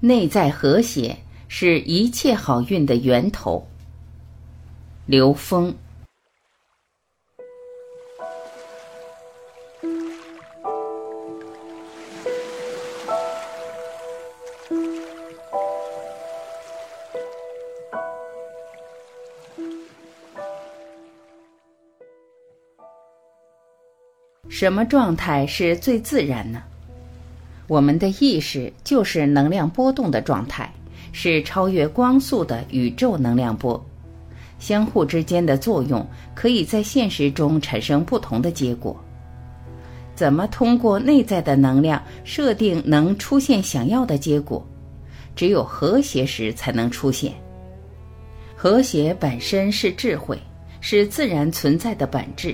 内在和谐是一切好运的源头。刘峰。什么状态是最自然呢？我们的意识就是能量波动的状态，是超越光速的宇宙能量波。相互之间的作用可以在现实中产生不同的结果。怎么通过内在的能量设定能出现想要的结果？只有和谐时才能出现。和谐本身是智慧，是自然存在的本质。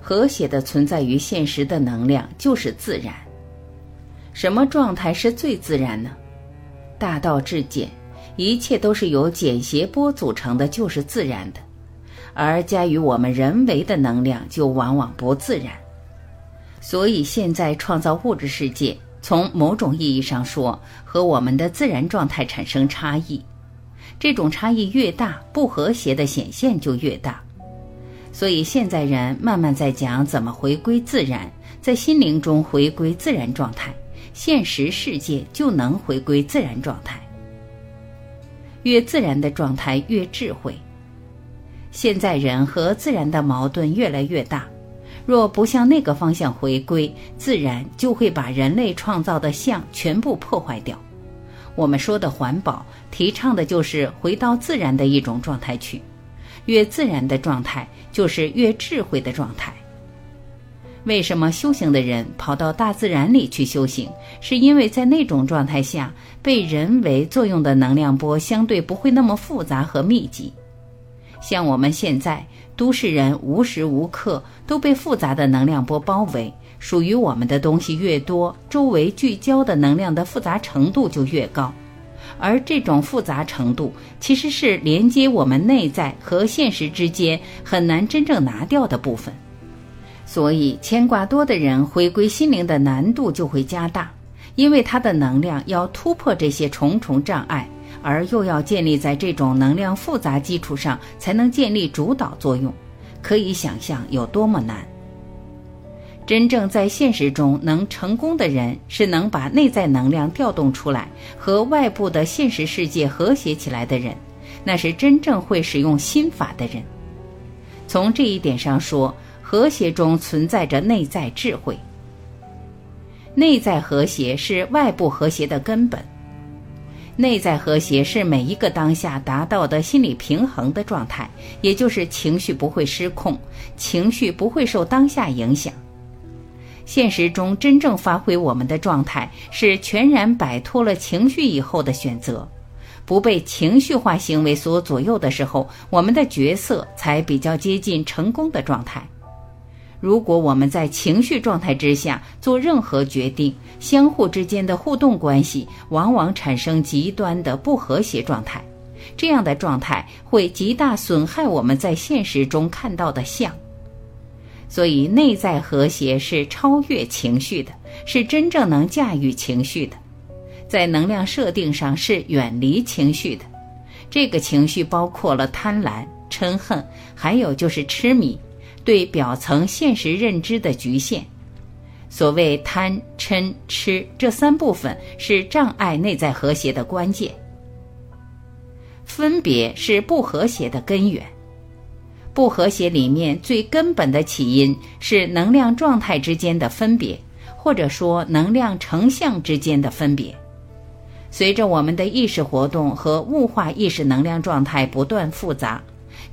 和谐的存在于现实的能量就是自然。什么状态是最自然呢？大道至简，一切都是由简谐波组成的，就是自然的。而加于我们人为的能量，就往往不自然。所以现在创造物质世界，从某种意义上说，和我们的自然状态产生差异。这种差异越大，不和谐的显现就越大。所以现在人慢慢在讲怎么回归自然，在心灵中回归自然状态，现实世界就能回归自然状态。越自然的状态越智慧。现在人和自然的矛盾越来越大，若不向那个方向回归，自然就会把人类创造的像全部破坏掉。我们说的环保，提倡的就是回到自然的一种状态去。越自然的状态，就是越智慧的状态。为什么修行的人跑到大自然里去修行？是因为在那种状态下，被人为作用的能量波相对不会那么复杂和密集。像我们现在都市人，无时无刻都被复杂的能量波包围，属于我们的东西越多，周围聚焦的能量的复杂程度就越高。而这种复杂程度，其实是连接我们内在和现实之间很难真正拿掉的部分。所以，牵挂多的人回归心灵的难度就会加大，因为他的能量要突破这些重重障碍，而又要建立在这种能量复杂基础上，才能建立主导作用。可以想象有多么难。真正在现实中能成功的人，是能把内在能量调动出来，和外部的现实世界和谐起来的人，那是真正会使用心法的人。从这一点上说，和谐中存在着内在智慧。内在和谐是外部和谐的根本。内在和谐是每一个当下达到的心理平衡的状态，也就是情绪不会失控，情绪不会受当下影响。现实中真正发挥我们的状态，是全然摆脱了情绪以后的选择，不被情绪化行为所左右的时候，我们的角色才比较接近成功的状态。如果我们在情绪状态之下做任何决定，相互之间的互动关系往往产生极端的不和谐状态，这样的状态会极大损害我们在现实中看到的像。所以，内在和谐是超越情绪的，是真正能驾驭情绪的，在能量设定上是远离情绪的。这个情绪包括了贪婪、嗔恨，还有就是痴迷，对表层现实认知的局限。所谓贪、嗔、痴这三部分是障碍内在和谐的关键，分别是不和谐的根源。不和谐里面最根本的起因是能量状态之间的分别，或者说能量成像之间的分别。随着我们的意识活动和物化意识能量状态不断复杂，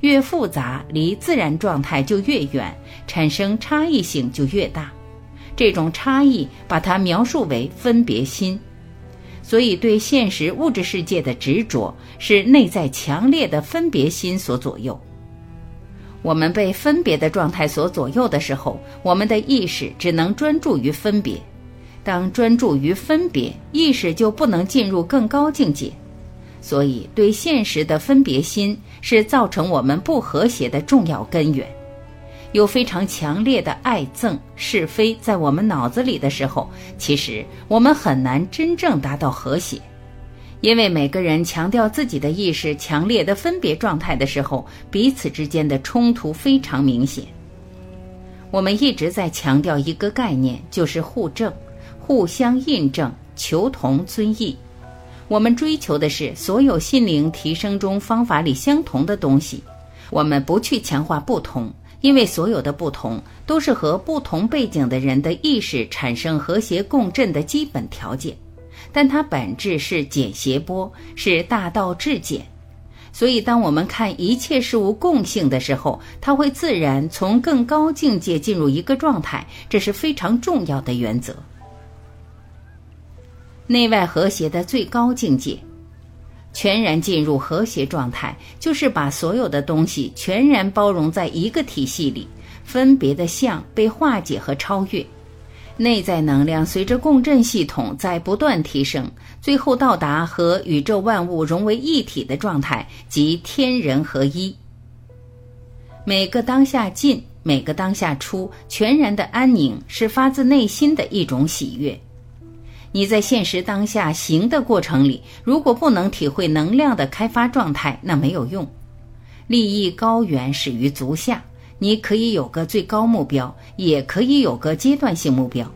越复杂离自然状态就越远，产生差异性就越大。这种差异把它描述为分别心。所以，对现实物质世界的执着是内在强烈的分别心所左右。我们被分别的状态所左右的时候，我们的意识只能专注于分别。当专注于分别，意识就不能进入更高境界。所以，对现实的分别心是造成我们不和谐的重要根源。有非常强烈的爱憎是非在我们脑子里的时候，其实我们很难真正达到和谐。因为每个人强调自己的意识强烈的分别状态的时候，彼此之间的冲突非常明显。我们一直在强调一个概念，就是互证、互相印证、求同尊异。我们追求的是所有心灵提升中方法里相同的东西。我们不去强化不同，因为所有的不同都是和不同背景的人的意识产生和谐共振的基本条件。但它本质是简谐波，是大道至简。所以，当我们看一切事物共性的时候，它会自然从更高境界进入一个状态，这是非常重要的原则。内外和谐的最高境界，全然进入和谐状态，就是把所有的东西全然包容在一个体系里，分别的相被化解和超越。内在能量随着共振系统在不断提升，最后到达和宇宙万物融为一体的状态，即天人合一。每个当下进，每个当下出，全然的安宁是发自内心的一种喜悦。你在现实当下行的过程里，如果不能体会能量的开发状态，那没有用。利益高远始于足下。你可以有个最高目标，也可以有个阶段性目标。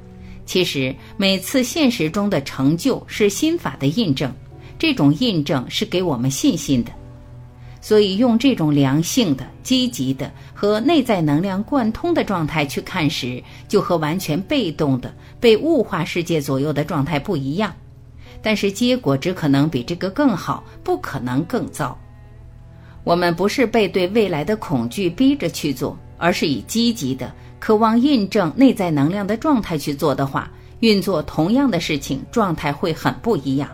其实每次现实中的成就是心法的印证，这种印证是给我们信心的。所以用这种良性的、积极的和内在能量贯通的状态去看时，就和完全被动的被物化世界左右的状态不一样。但是结果只可能比这个更好，不可能更糟。我们不是被对未来的恐惧逼着去做，而是以积极的、渴望印证内在能量的状态去做的话，运作同样的事情，状态会很不一样。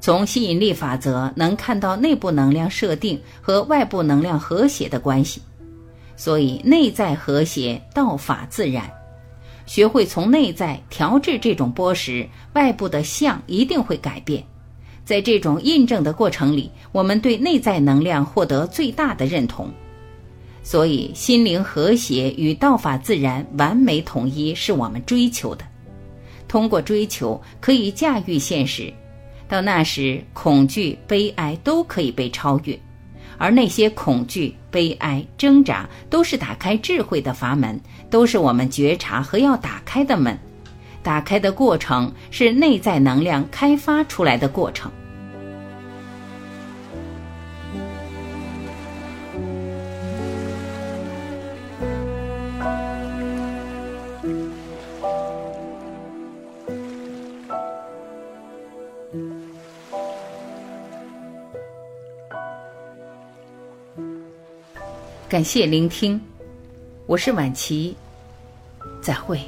从吸引力法则能看到内部能量设定和外部能量和谐的关系，所以内在和谐，道法自然。学会从内在调制这种波时，外部的相一定会改变。在这种印证的过程里，我们对内在能量获得最大的认同，所以心灵和谐与道法自然完美统一是我们追求的。通过追求，可以驾驭现实，到那时，恐惧、悲哀都可以被超越，而那些恐惧、悲哀、挣扎，都是打开智慧的阀门，都是我们觉察和要打开的门。打开的过程是内在能量开发出来的过程。感谢聆听，我是晚琪，再会。